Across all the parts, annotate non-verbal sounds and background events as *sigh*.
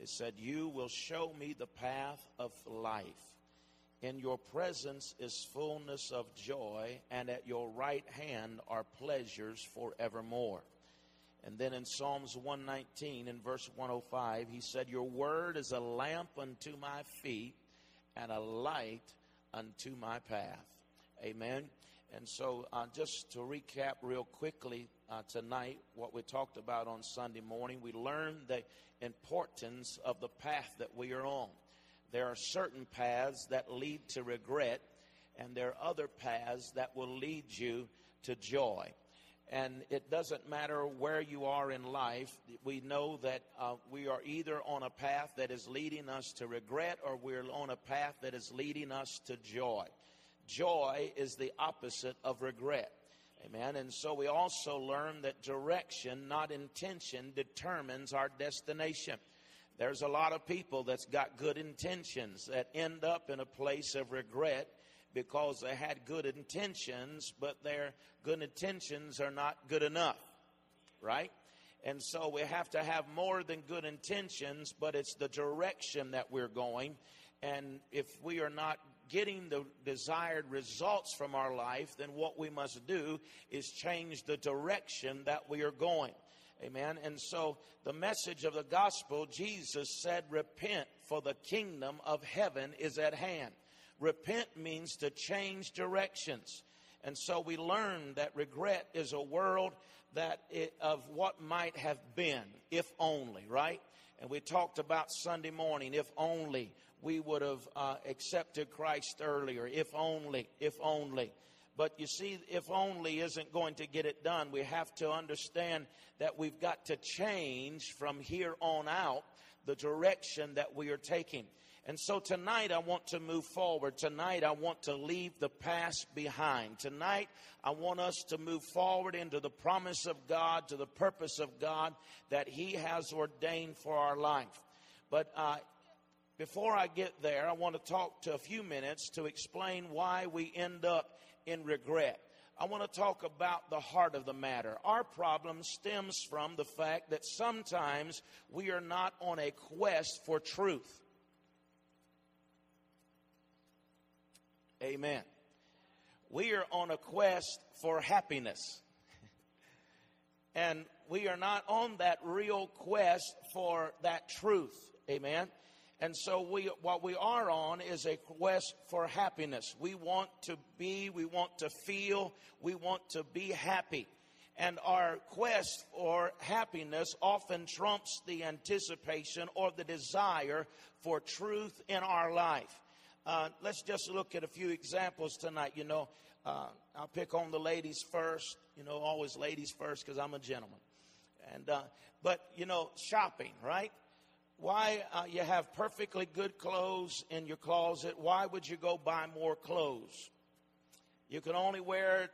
It said, You will show me the path of life. In your presence is fullness of joy, and at your right hand are pleasures forevermore. And then in Psalms 119, in verse 105, he said, Your word is a lamp unto my feet and a light unto my path. Amen. And so, uh, just to recap real quickly uh, tonight, what we talked about on Sunday morning, we learned the importance of the path that we are on. There are certain paths that lead to regret, and there are other paths that will lead you to joy. And it doesn't matter where you are in life, we know that uh, we are either on a path that is leading us to regret or we're on a path that is leading us to joy. Joy is the opposite of regret. Amen. And so we also learn that direction, not intention, determines our destination. There's a lot of people that's got good intentions that end up in a place of regret because they had good intentions, but their good intentions are not good enough. Right? And so we have to have more than good intentions, but it's the direction that we're going. And if we are not getting the desired results from our life, then what we must do is change the direction that we are going. Amen. And so the message of the gospel, Jesus said, repent for the kingdom of heaven is at hand. Repent means to change directions. And so we learn that regret is a world that it, of what might have been, if only, right? And we talked about Sunday morning, if only we would have uh, accepted Christ earlier. If only, if only. But you see, if only isn't going to get it done. We have to understand that we've got to change from here on out the direction that we are taking. And so tonight I want to move forward. Tonight I want to leave the past behind. Tonight I want us to move forward into the promise of God, to the purpose of God that He has ordained for our life. But uh, before I get there, I want to talk to a few minutes to explain why we end up in regret. I want to talk about the heart of the matter. Our problem stems from the fact that sometimes we are not on a quest for truth. Amen. We are on a quest for happiness. *laughs* and we are not on that real quest for that truth. Amen. And so we, what we are on is a quest for happiness. We want to be, we want to feel, we want to be happy. And our quest for happiness often trumps the anticipation or the desire for truth in our life. Uh, let's just look at a few examples tonight. You know, uh, I'll pick on the ladies first. You know, always ladies first because I'm a gentleman. And uh, but you know, shopping, right? Why uh, you have perfectly good clothes in your closet? Why would you go buy more clothes? You can only wear,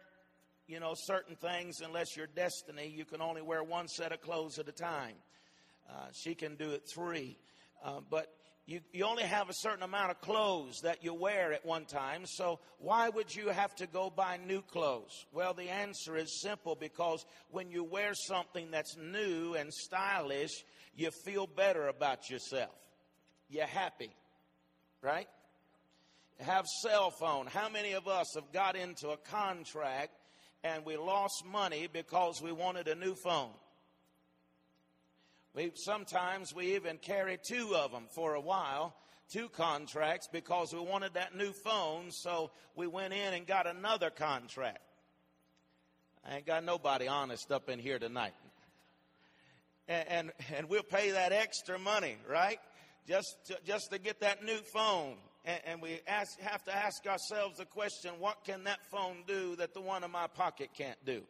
you know, certain things unless you're destiny. You can only wear one set of clothes at a time. Uh, she can do it three, uh, but you, you only have a certain amount of clothes that you wear at one time. So why would you have to go buy new clothes? Well, the answer is simple because when you wear something that's new and stylish, you feel better about yourself. You're happy, right? Have cell phone. How many of us have got into a contract and we lost money because we wanted a new phone? We sometimes we even carry two of them for a while, two contracts because we wanted that new phone, so we went in and got another contract. I ain't got nobody honest up in here tonight and, and, and we'll pay that extra money, right? Just to, just to get that new phone. And, and we ask, have to ask ourselves the question, what can that phone do that the one in my pocket can't do?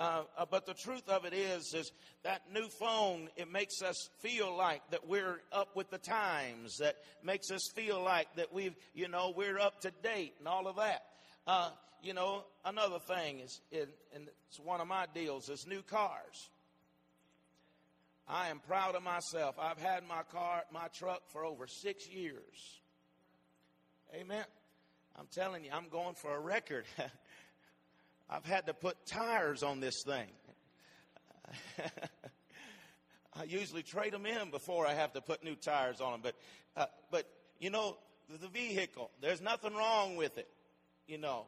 Uh, uh, but the truth of it is, is that new phone, it makes us feel like that we're up with the times, that makes us feel like that we've, you know, we're up to date and all of that. Uh, you know, another thing is, and it's one of my deals, is new cars. I am proud of myself. I've had my car, my truck for over six years. Amen. I'm telling you, I'm going for a record. *laughs* I've had to put tires on this thing. *laughs* I usually trade them in before I have to put new tires on them. But, uh, but you know, the, the vehicle, there's nothing wrong with it. You know,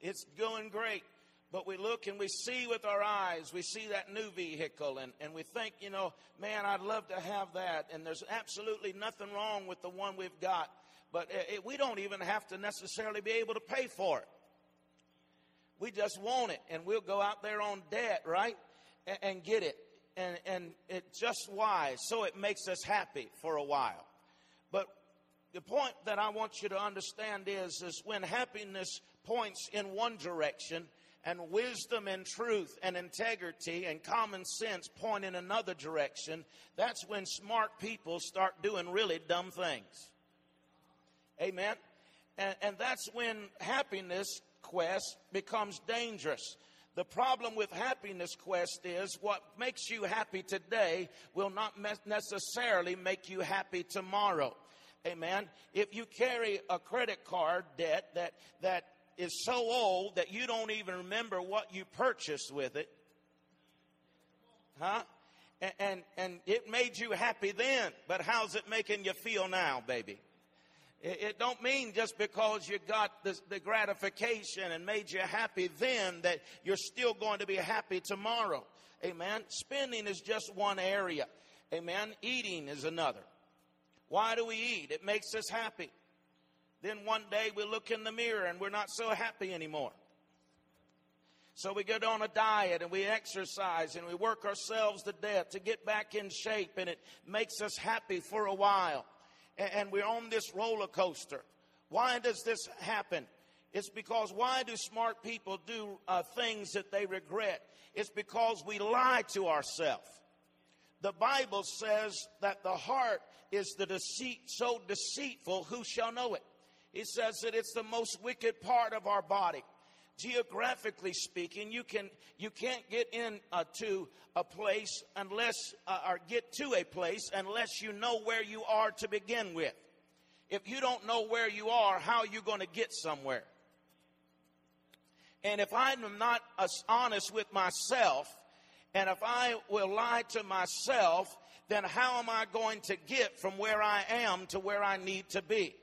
it's going great. But we look and we see with our eyes, we see that new vehicle, and, and we think, you know, man, I'd love to have that. And there's absolutely nothing wrong with the one we've got. But it, it, we don't even have to necessarily be able to pay for it. We just want it, and we'll go out there on debt, right? And, and get it. And, and it's just wise. So it makes us happy for a while. But the point that I want you to understand is, is when happiness points in one direction, and wisdom and truth and integrity and common sense point in another direction, that's when smart people start doing really dumb things. Amen. And, and that's when happiness quest becomes dangerous. The problem with happiness quest is what makes you happy today will not necessarily make you happy tomorrow. Amen. If you carry a credit card debt that, that is so old that you don't even remember what you purchased with it. Huh? And, and, and it made you happy then, but how's it making you feel now, baby? It, it don't mean just because you got the, the gratification and made you happy then that you're still going to be happy tomorrow. Amen. Spending is just one area. Amen. Eating is another. Why do we eat? It makes us happy. Then one day we look in the mirror and we're not so happy anymore. So we get on a diet and we exercise and we work ourselves to death to get back in shape and it makes us happy for a while. And we're on this roller coaster. Why does this happen? It's because why do smart people do uh, things that they regret? It's because we lie to ourselves. The Bible says that the heart is the deceit so deceitful, who shall know it? He says that it's the most wicked part of our body. Geographically speaking, you can you can't get into uh, a place unless uh, or get to a place unless you know where you are to begin with. If you don't know where you are, how are you going to get somewhere? And if I'm not honest with myself, and if I will lie to myself, then how am I going to get from where I am to where I need to be?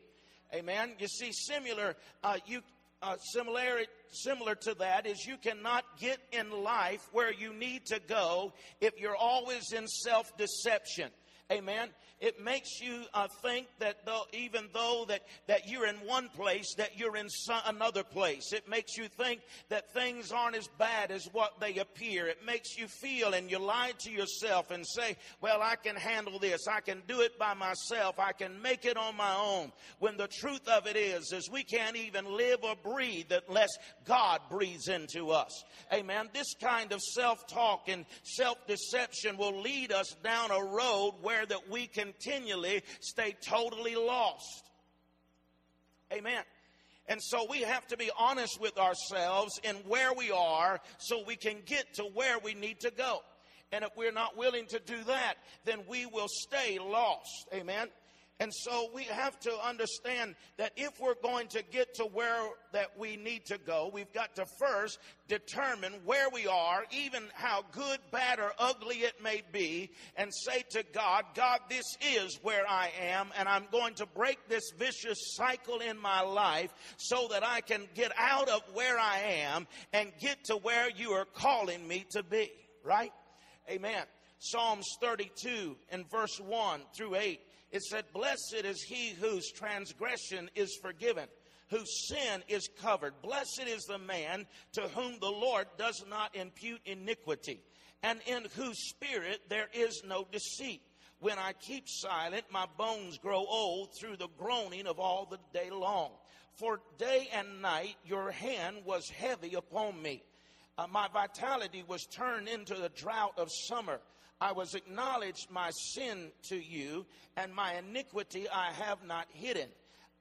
Amen. You see, similar, uh, you uh, similar, similar to that is you cannot get in life where you need to go if you're always in self deception. Amen it makes you uh, think that though, even though that, that you're in one place, that you're in some, another place. It makes you think that things aren't as bad as what they appear. It makes you feel and you lie to yourself and say, well, I can handle this. I can do it by myself. I can make it on my own. When the truth of it is, is we can't even live or breathe unless God breathes into us. Amen. This kind of self-talk and self-deception will lead us down a road where that we can continually stay totally lost. Amen. And so we have to be honest with ourselves in where we are so we can get to where we need to go. And if we're not willing to do that, then we will stay lost. Amen. And so we have to understand that if we're going to get to where that we need to go, we've got to first determine where we are, even how good, bad, or ugly it may be, and say to God, God, this is where I am, and I'm going to break this vicious cycle in my life so that I can get out of where I am and get to where you are calling me to be. Right? Amen. Psalms 32 and verse 1 through 8 it said, Blessed is he whose transgression is forgiven, whose sin is covered. Blessed is the man to whom the Lord does not impute iniquity, and in whose spirit there is no deceit. When I keep silent, my bones grow old through the groaning of all the day long. For day and night your hand was heavy upon me. Uh, my vitality was turned into the drought of summer. I was acknowledged my sin to you, and my iniquity I have not hidden.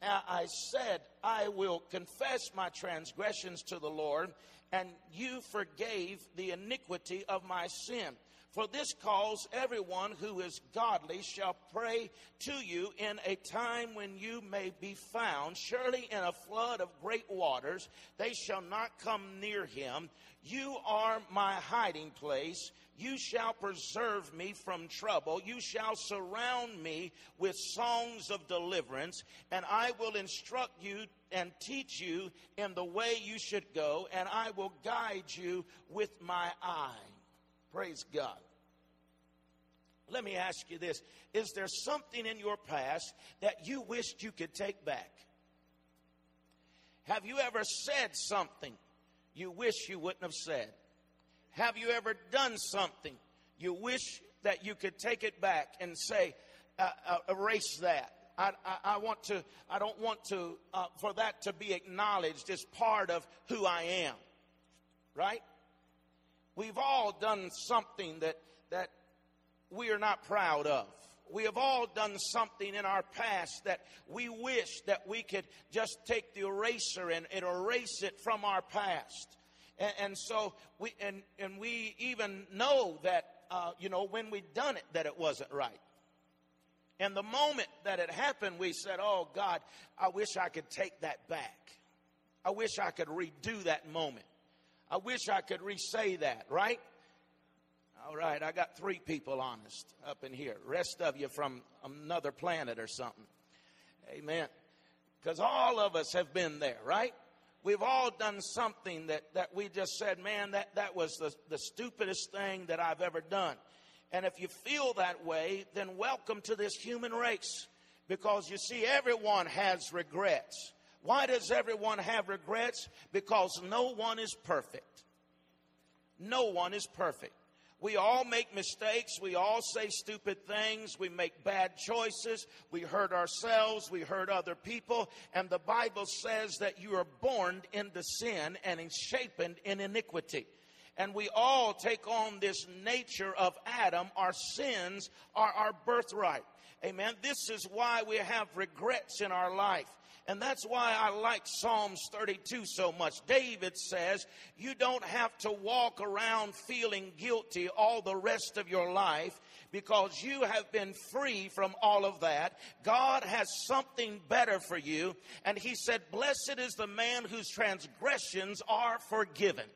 I said, I will confess my transgressions to the Lord, and you forgave the iniquity of my sin. For this cause, everyone who is godly shall pray to you in a time when you may be found. Surely in a flood of great waters, they shall not come near him. You are my hiding place. You shall preserve me from trouble. You shall surround me with songs of deliverance, and I will instruct you and teach you in the way you should go, and I will guide you with my eye. Praise God. Let me ask you this Is there something in your past that you wished you could take back? Have you ever said something you wish you wouldn't have said? Have you ever done something you wish that you could take it back and say, uh, uh, erase that? I, I, I, want to, I don't want to, uh, for that to be acknowledged as part of who I am. Right? We've all done something that, that we are not proud of. We have all done something in our past that we wish that we could just take the eraser and, and erase it from our past. And, and, so we and, and we even know that uh, you know when we done it that it wasn't right. And the moment that it happened, we said, "Oh God, I wish I could take that back. I wish I could redo that moment. I wish I could re-say that." Right? All right, I got three people honest up in here. Rest of you from another planet or something. Amen. Because all of us have been there, right? We've all done something that, that we just said, man, that, that was the, the stupidest thing that I've ever done. And if you feel that way, then welcome to this human race. Because you see, everyone has regrets. Why does everyone have regrets? Because no one is perfect. No one is perfect. We all make mistakes. We all say stupid things. We make bad choices. We hurt ourselves. We hurt other people. And the Bible says that you are born into sin and shapen in iniquity. And we all take on this nature of Adam. Our sins are our birthright. Amen. This is why we have regrets in our life. And that's why I like Psalms 32 so much. David says, You don't have to walk around feeling guilty all the rest of your life because you have been free from all of that. God has something better for you. And he said, Blessed is the man whose transgressions are forgiven.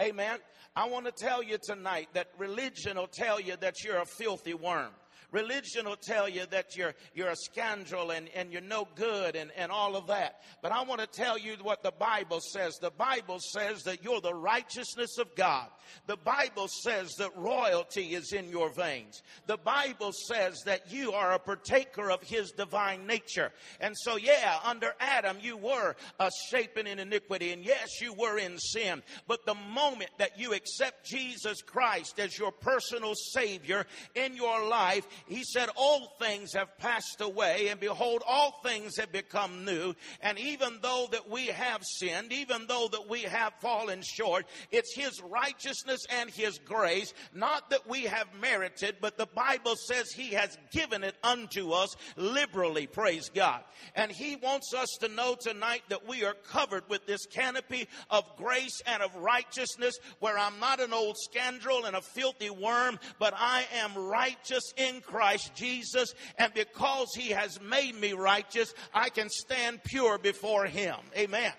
Amen. I want to tell you tonight that religion will tell you that you're a filthy worm. Religion will tell you that you're, you're a scoundrel and, and you're no good and, and all of that. But I want to tell you what the Bible says. The Bible says that you're the righteousness of God. The Bible says that royalty is in your veins. The Bible says that you are a partaker of His divine nature. And so, yeah, under Adam, you were a shapen in iniquity. And yes, you were in sin. But the moment that you accept Jesus Christ as your personal Savior in your life, he said, Old things have passed away, and behold, all things have become new. And even though that we have sinned, even though that we have fallen short, it's His righteousness and His grace, not that we have merited, but the Bible says He has given it unto us liberally, praise God. And He wants us to know tonight that we are covered with this canopy of grace and of righteousness, where I'm not an old scoundrel and a filthy worm, but I am righteous in Christ Jesus. And because he has made me righteous, I can stand pure before him. Amen.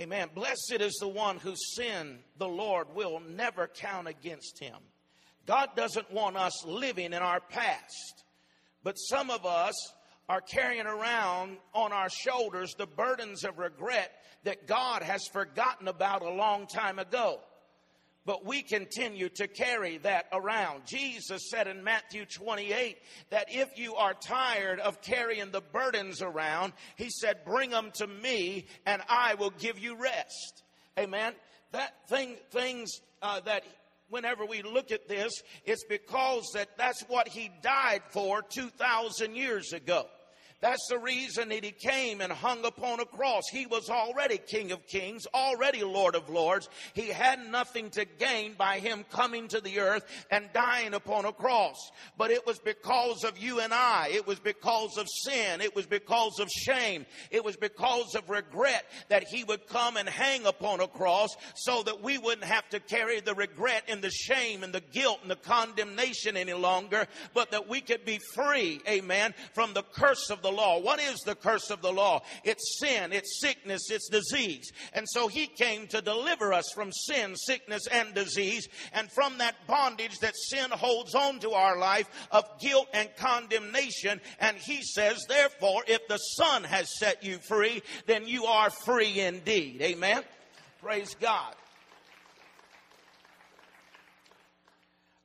Amen. Blessed is the one whose sin the Lord will never count against him. God doesn't want us living in our past, but some of us are carrying around on our shoulders the burdens of regret that God has forgotten about a long time ago but we continue to carry that around. Jesus said in Matthew 28 that if you are tired of carrying the burdens around, he said, bring them to me and I will give you rest. Amen. That thing, things uh, that whenever we look at this, it's because that that's what he died for 2,000 years ago. That's the reason that he came and hung upon a cross. He was already King of Kings, already Lord of Lords. He had nothing to gain by him coming to the earth and dying upon a cross. But it was because of you and I. It was because of sin. It was because of shame. It was because of regret that he would come and hang upon a cross so that we wouldn't have to carry the regret and the shame and the guilt and the condemnation any longer, but that we could be free, amen, from the curse of the law. What is the curse of the law? It's sin, it's sickness, it's disease. And so he came to deliver us from sin, sickness, and disease, and from that bondage that sin holds on to our life of guilt and condemnation. And he says, therefore, if the Son has set you free, then you are free indeed. Amen. Praise God.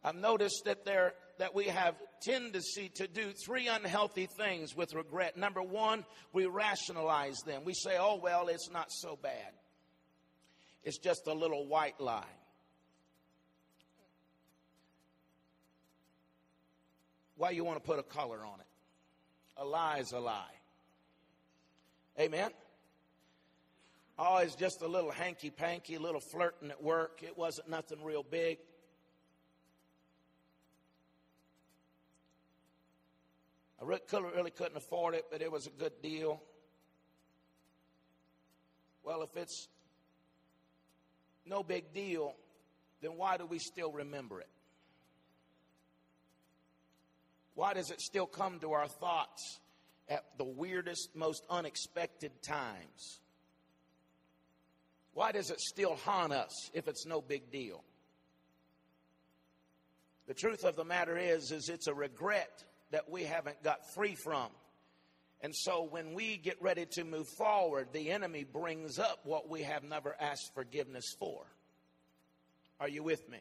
I've noticed that there that we have tendency to do three unhealthy things with regret. Number one, we rationalize them. We say, oh, well, it's not so bad. It's just a little white lie. Why you want to put a color on it? A lie is a lie. Amen. Oh, it's just a little hanky panky, little flirting at work. It wasn't nothing real big. I really couldn't afford it, but it was a good deal. Well, if it's no big deal, then why do we still remember it? Why does it still come to our thoughts at the weirdest, most unexpected times? Why does it still haunt us if it's no big deal? The truth of the matter is is it's a regret that we haven't got free from. And so when we get ready to move forward, the enemy brings up what we have never asked forgiveness for. Are you with me?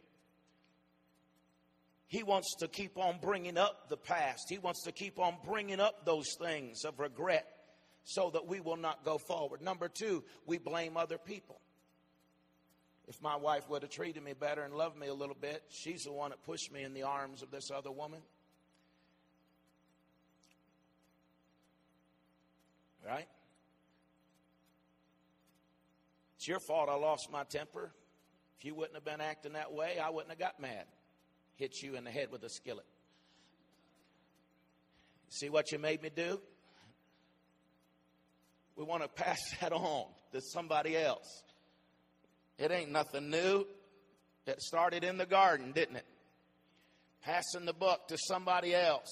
He wants to keep on bringing up the past. He wants to keep on bringing up those things of regret so that we will not go forward. Number two, we blame other people. If my wife would have treated me better and loved me a little bit, she's the one that pushed me in the arms of this other woman. Right? It's your fault I lost my temper. If you wouldn't have been acting that way, I wouldn't have got mad. Hit you in the head with a skillet. See what you made me do? We want to *laughs* pass that on to somebody else. It ain't nothing new. It started in the garden, didn't it? Passing the buck to somebody else.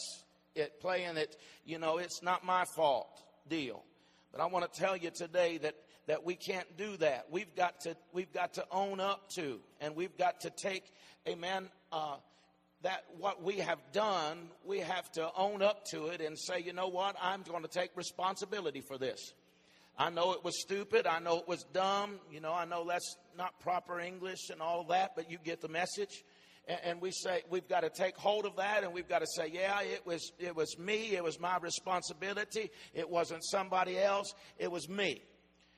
It playing it, you know, it's not my fault deal. But I want to tell you today that that we can't do that. We've got to we've got to own up to, and we've got to take, Amen. Uh, that what we have done, we have to own up to it and say, you know what, I'm going to take responsibility for this. I know it was stupid. I know it was dumb. You know, I know that's not proper English and all that, but you get the message and we say we've got to take hold of that and we've got to say yeah it was it was me it was my responsibility it wasn't somebody else it was me.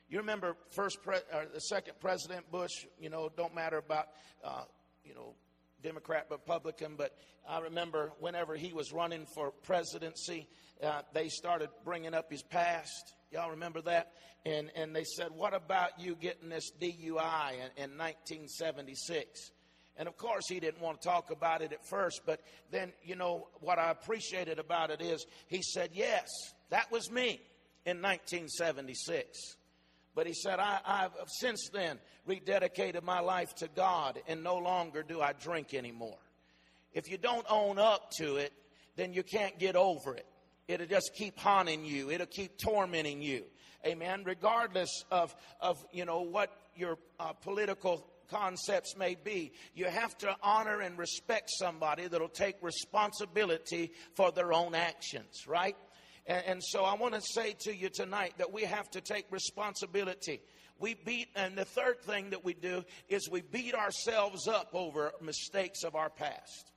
You remember first pre- or the second president bush you know don't matter about uh, you know democrat republican but i remember whenever he was running for presidency uh, they started bringing up his past. Y'all remember that? And and they said what about you getting this dui in, in 1976 and of course, he didn't want to talk about it at first, but then, you know, what I appreciated about it is he said, Yes, that was me in 1976. But he said, I, have since then rededicated my life to God, and no longer do I drink anymore. If you don't own up to it, then you can't get over it. It'll just keep haunting you. It'll keep tormenting you. Amen. Regardless of, of you know, what your uh, political concepts may be. You have to honor and respect somebody that'll take responsibility for their own actions, right? And, and so I want to say to you tonight that we have to take responsibility. We beat, and the third thing that we do is we beat ourselves up over mistakes of our past.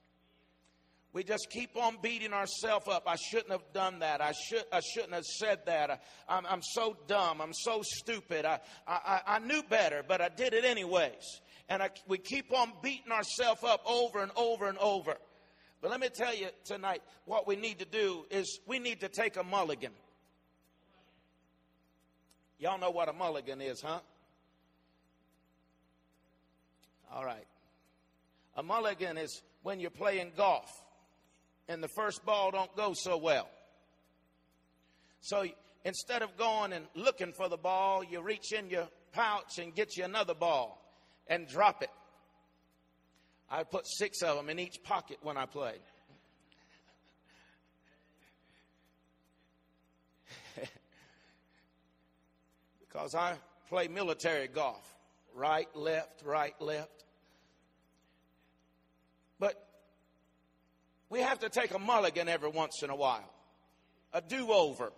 We just keep on beating ourselves up. I shouldn't have done that. I should. I shouldn't have said that. I, am I'm, I'm so dumb. I'm so stupid. I, I, I knew better, but I did it anyways. And I, we keep on beating ourselves up over and over and over. But let me tell you tonight, what we need to do is we need to take a mulligan. Y'all know what a mulligan is, huh? All right. A mulligan is when you're playing golf and the first ball don't go so well. So instead of going and looking for the ball, you reach in your pouch and get you another ball and drop it. I put six of them in each pocket when I played. *laughs* because I play military golf. Right, left, right, left. But we have to take a mulligan every once in a while, a do over,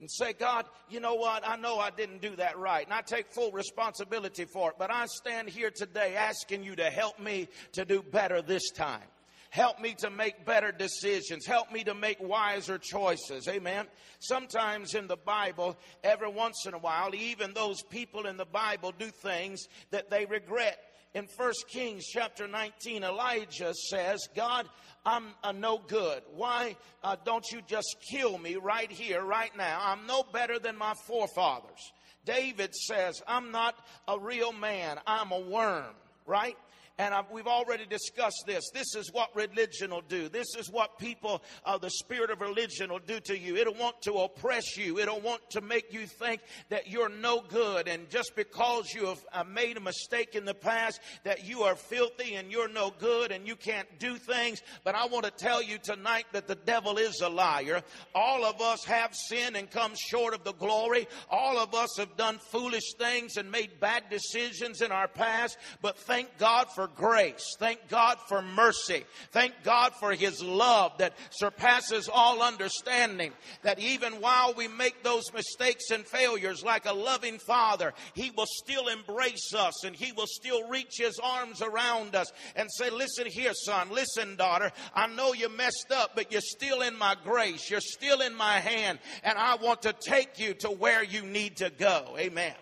and say, God, you know what? I know I didn't do that right, and I take full responsibility for it, but I stand here today asking you to help me to do better this time. Help me to make better decisions. Help me to make wiser choices. Amen. Sometimes in the Bible, every once in a while, even those people in the Bible do things that they regret. In 1 Kings chapter 19, Elijah says, God, I'm a no good. Why uh, don't you just kill me right here, right now? I'm no better than my forefathers. David says, I'm not a real man, I'm a worm, right? And I've, we've already discussed this. This is what religion will do. This is what people, uh, the spirit of religion will do to you. It'll want to oppress you. It'll want to make you think that you're no good. And just because you have uh, made a mistake in the past, that you are filthy and you're no good and you can't do things. But I want to tell you tonight that the devil is a liar. All of us have sinned and come short of the glory. All of us have done foolish things and made bad decisions in our past. But thank God for for grace. Thank God for mercy. Thank God for His love that surpasses all understanding. That even while we make those mistakes and failures, like a loving Father, He will still embrace us and He will still reach His arms around us and say, Listen here, son. Listen, daughter. I know you messed up, but you're still in my grace. You're still in my hand. And I want to take you to where you need to go. Amen.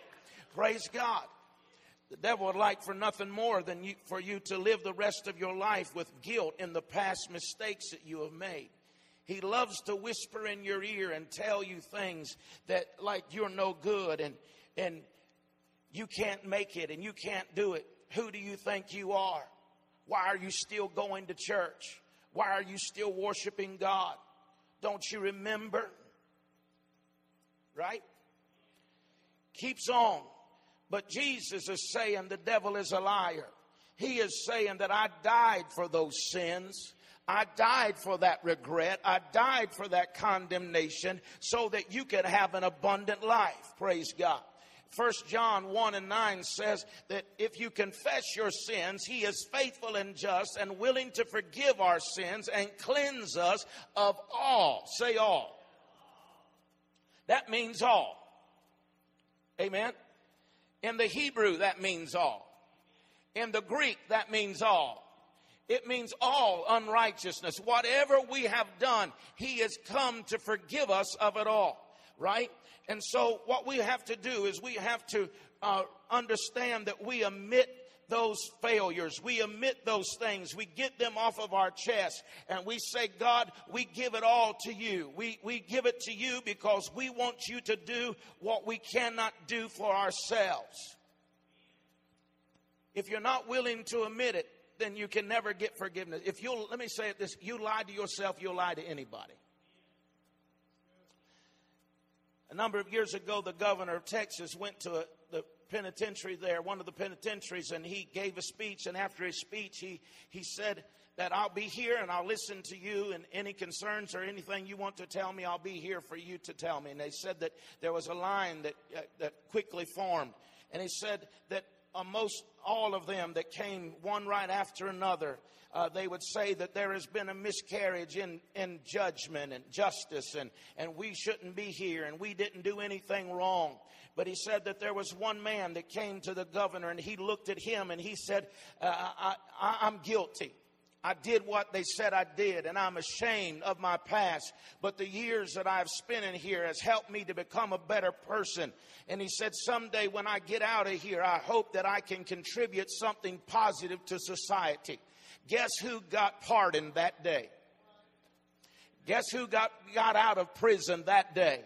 Praise God. The devil would like for nothing more than you, for you to live the rest of your life with guilt in the past mistakes that you have made. He loves to whisper in your ear and tell you things that like you're no good and and you can't make it and you can't do it. Who do you think you are? Why are you still going to church? Why are you still worshiping God? Don't you remember? Right? Keeps on. But Jesus is saying the devil is a liar. He is saying that I died for those sins. I died for that regret. I died for that condemnation so that you could have an abundant life. Praise God. First John 1 and 9 says that if you confess your sins, he is faithful and just and willing to forgive our sins and cleanse us of all. Say all. That means all. Amen. In the Hebrew, that means all. In the Greek, that means all. It means all unrighteousness. Whatever we have done, He has come to forgive us of it all, right? And so, what we have to do is we have to uh, understand that we omit those failures. We admit those things. We get them off of our chest and we say, God, we give it all to you. We, we give it to you because we want you to do what we cannot do for ourselves. If you're not willing to admit it, then you can never get forgiveness. If you let me say it this, you lie to yourself, you'll lie to anybody. A number of years ago, the governor of Texas went to a, the penitentiary there, one of the penitentiaries, and he gave a speech. And after his speech, he, he said that I'll be here and I'll listen to you and any concerns or anything you want to tell me, I'll be here for you to tell me. And they said that there was a line that, uh, that quickly formed. And he said that uh, most all of them that came one right after another, uh, they would say that there has been a miscarriage in, in judgment and justice, and, and we shouldn't be here, and we didn't do anything wrong. But he said that there was one man that came to the governor, and he looked at him and he said, uh, I, I, I'm guilty. I did what they said I did, and I'm ashamed of my past. But the years that I've spent in here has helped me to become a better person. And he said, Someday when I get out of here, I hope that I can contribute something positive to society. Guess who got pardoned that day? Guess who got, got out of prison that day?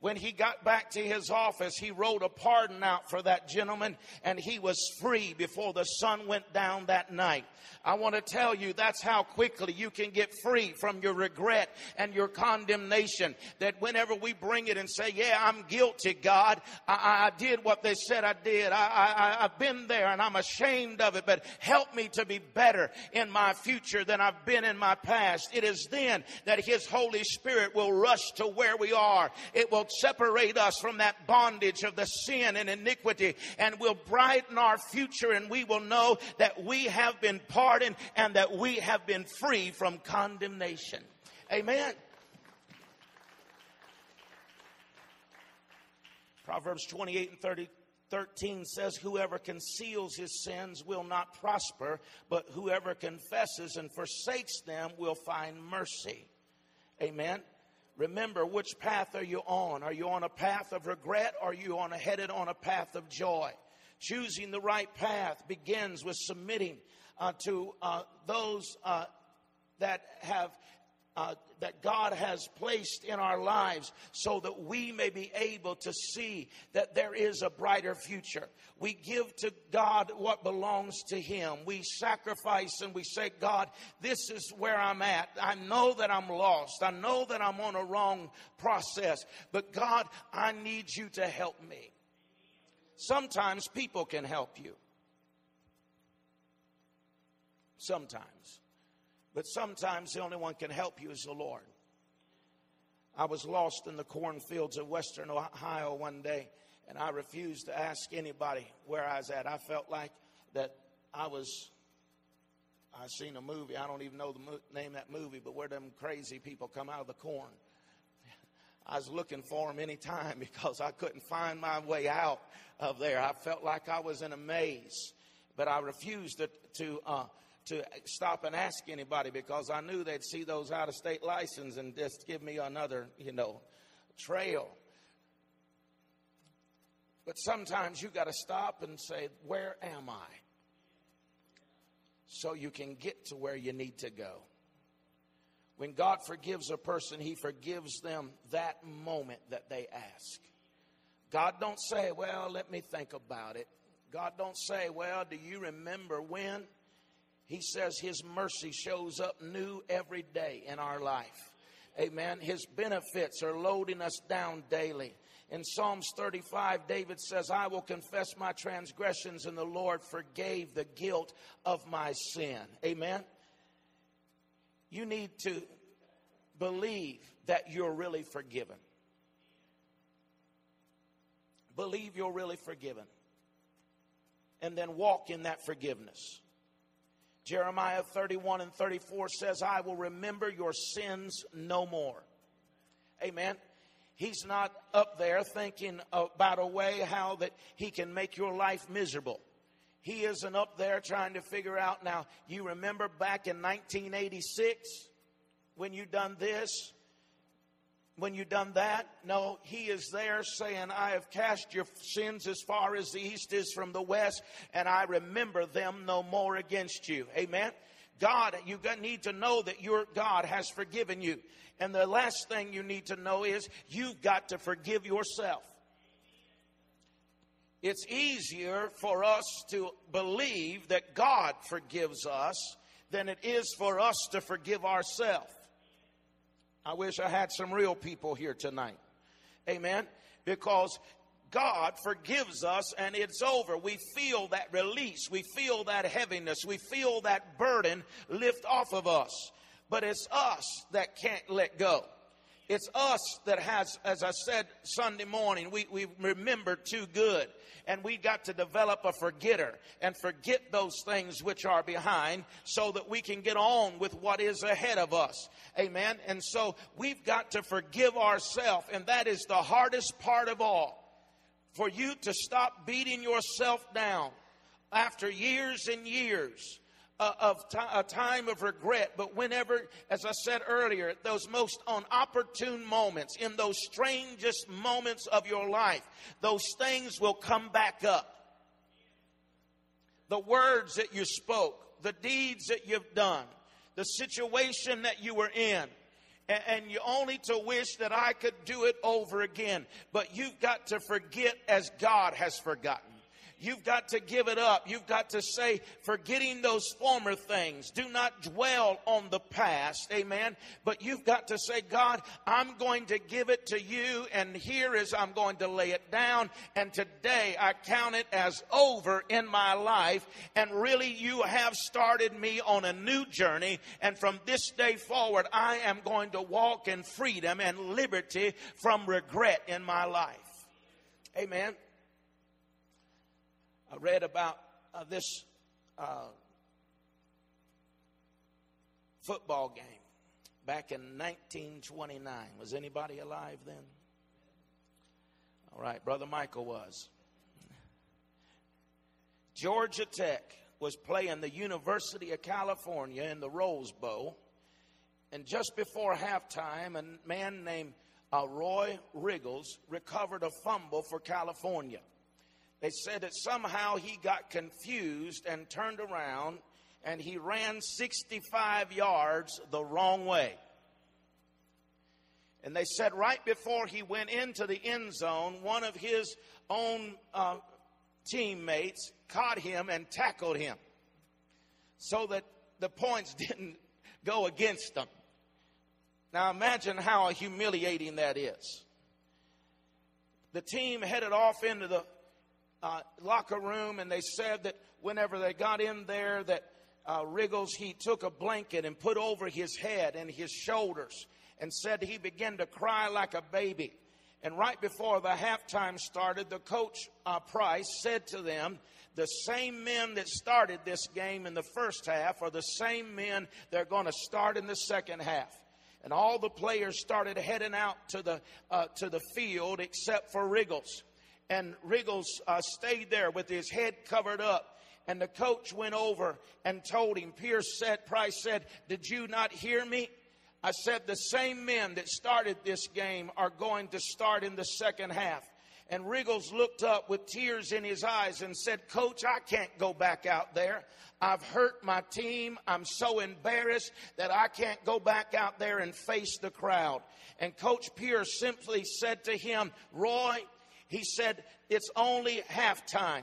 When he got back to his office, he wrote a pardon out for that gentleman and he was free before the sun went down that night. I want to tell you that's how quickly you can get free from your regret and your condemnation. That whenever we bring it and say, Yeah, I'm guilty, God, I, I did what they said I did. I, I, I've been there and I'm ashamed of it, but help me to be better in my future than I've been in my past. It is then that His Holy Spirit will rush to where we are. It will will separate us from that bondage of the sin and iniquity and will brighten our future and we will know that we have been pardoned and that we have been free from condemnation. Amen. Proverbs 28 and 30, 13 says, Whoever conceals his sins will not prosper, but whoever confesses and forsakes them will find mercy. Amen. Remember, which path are you on? Are you on a path of regret or are you on a, headed on a path of joy? Choosing the right path begins with submitting uh, to uh, those uh, that have uh, that God has placed in our lives so that we may be able to see that there is a brighter future. We give to God what belongs to Him. We sacrifice and we say, God, this is where I'm at. I know that I'm lost. I know that I'm on a wrong process. But God, I need you to help me. Sometimes people can help you. Sometimes. But sometimes the only one can help you is the Lord. I was lost in the cornfields of western Ohio one day, and I refused to ask anybody where I was at. I felt like that I was. I seen a movie. I don't even know the mo- name of that movie, but where them crazy people come out of the corn. I was looking for them anytime *laughs* because I couldn't find my way out of there. I felt like I was in a maze, but I refused to, to uh, to stop and ask anybody because I knew they'd see those out of state license and just give me another, you know, trail. But sometimes you got to stop and say, Where am I? So you can get to where you need to go. When God forgives a person, He forgives them that moment that they ask. God don't say, Well, let me think about it. God don't say, Well, do you remember when? He says His mercy shows up new every day in our life. Amen. His benefits are loading us down daily. In Psalms 35, David says, I will confess my transgressions, and the Lord forgave the guilt of my sin. Amen. You need to believe that you're really forgiven. Believe you're really forgiven. And then walk in that forgiveness. Jeremiah 31 and 34 says, I will remember your sins no more. Amen. He's not up there thinking about a way how that he can make your life miserable. He isn't up there trying to figure out now, you remember back in 1986 when you done this? When you've done that? No, he is there saying, I have cast your sins as far as the east is from the west, and I remember them no more against you. Amen. God, you need to know that your God has forgiven you. And the last thing you need to know is you've got to forgive yourself. It's easier for us to believe that God forgives us than it is for us to forgive ourselves. I wish I had some real people here tonight. Amen. Because God forgives us and it's over. We feel that release. We feel that heaviness. We feel that burden lift off of us. But it's us that can't let go. It's us that has, as I said Sunday morning, we, we remember too good. And we got to develop a forgetter and forget those things which are behind so that we can get on with what is ahead of us. Amen. And so we've got to forgive ourselves. And that is the hardest part of all. For you to stop beating yourself down after years and years Uh, of t- a time of regret, but whenever, as I said earlier, those most unopportune moments, in those strangest moments of your life, those things will come back up. The words that you spoke, the deeds that you've done, the situation that you were in, and you only to wish that I could do it over again. But you've got to forget as God has forgotten. You've got to give it up. You've got to say, forgetting those former things. Do not dwell on the past. Amen. But you've got to say, God, I'm going to give it to you. And here is I'm going to lay it down. And today I count it as over in my life. And really you have started me on a new journey. And from this day forward, I am going to walk in freedom and liberty from regret in my life. Amen. I read about uh, this uh, football game back in 1929. Was anybody alive then? All right, Brother Michael was. Georgia Tech was playing the University of California in the Rose Bowl. And just before halftime, a man named uh, Roy Riegels recovered a fumble for California. They said that somehow he got confused and turned around and he ran 65 yards the wrong way. And they said right before he went into the end zone, one of his own uh, teammates caught him and tackled him so that the points *laughs* didn't go against them. Now imagine how humiliating that is. The team headed off into the uh, locker room, and they said that whenever they got in there, that uh, Riegels he took a blanket and put over his head and his shoulders, and said he began to cry like a baby. And right before the halftime started, the coach uh, Price said to them, "The same men that started this game in the first half are the same men they're going to start in the second half." And all the players started heading out to the uh, to the field except for Riegels and Riegels uh, stayed there with his head covered up. And the coach went over and told him, Pierce said, Price said, Did you not hear me? I said, The same men that started this game are going to start in the second half. And Riegels looked up with tears in his eyes and said, Coach, I can't go back out there. I've hurt my team. I'm so embarrassed that I can't go back out there and face the crowd. And Coach Pierce simply said to him, Roy, he said, It's only halftime.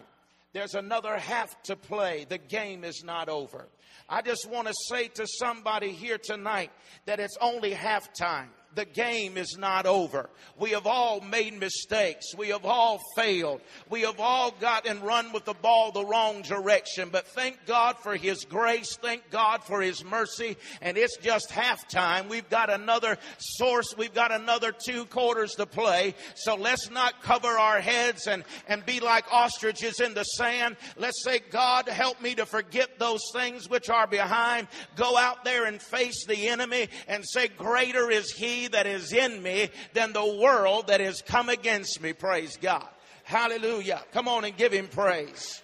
There's another half to play. The game is not over. I just want to say to somebody here tonight that it's only halftime the game is not over. We have all made mistakes. We have all failed. We have all got and run with the ball the wrong direction. But thank God for His grace. Thank God for His mercy. And it's just halftime. We've got another source. We've got another two quarters to play. So let's not cover our heads and, and be like ostriches in the sand. Let's say, God, help me to forget those things which are behind. Go out there and face the enemy and say, greater is He that is in me than the world that has come against me. Praise God. Hallelujah. Come on and give him praise.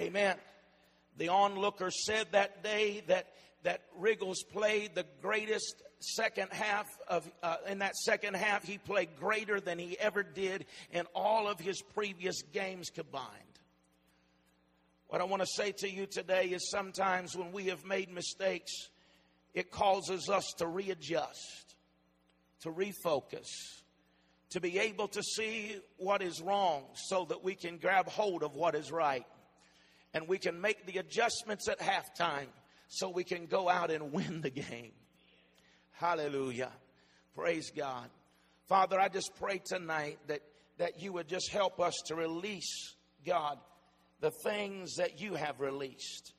Amen. The onlooker said that day that, that Riegels played the greatest second half of uh, in that second half he played greater than he ever did in all of his previous games combined what I want to say to you today is sometimes when we have made mistakes, it causes us to readjust, to refocus, to be able to see what is wrong so that we can grab hold of what is right. And we can make the adjustments at halftime so we can go out and win the game. Hallelujah. Praise God. Father, I just pray tonight that, that you would just help us to release, God, the things that you have released.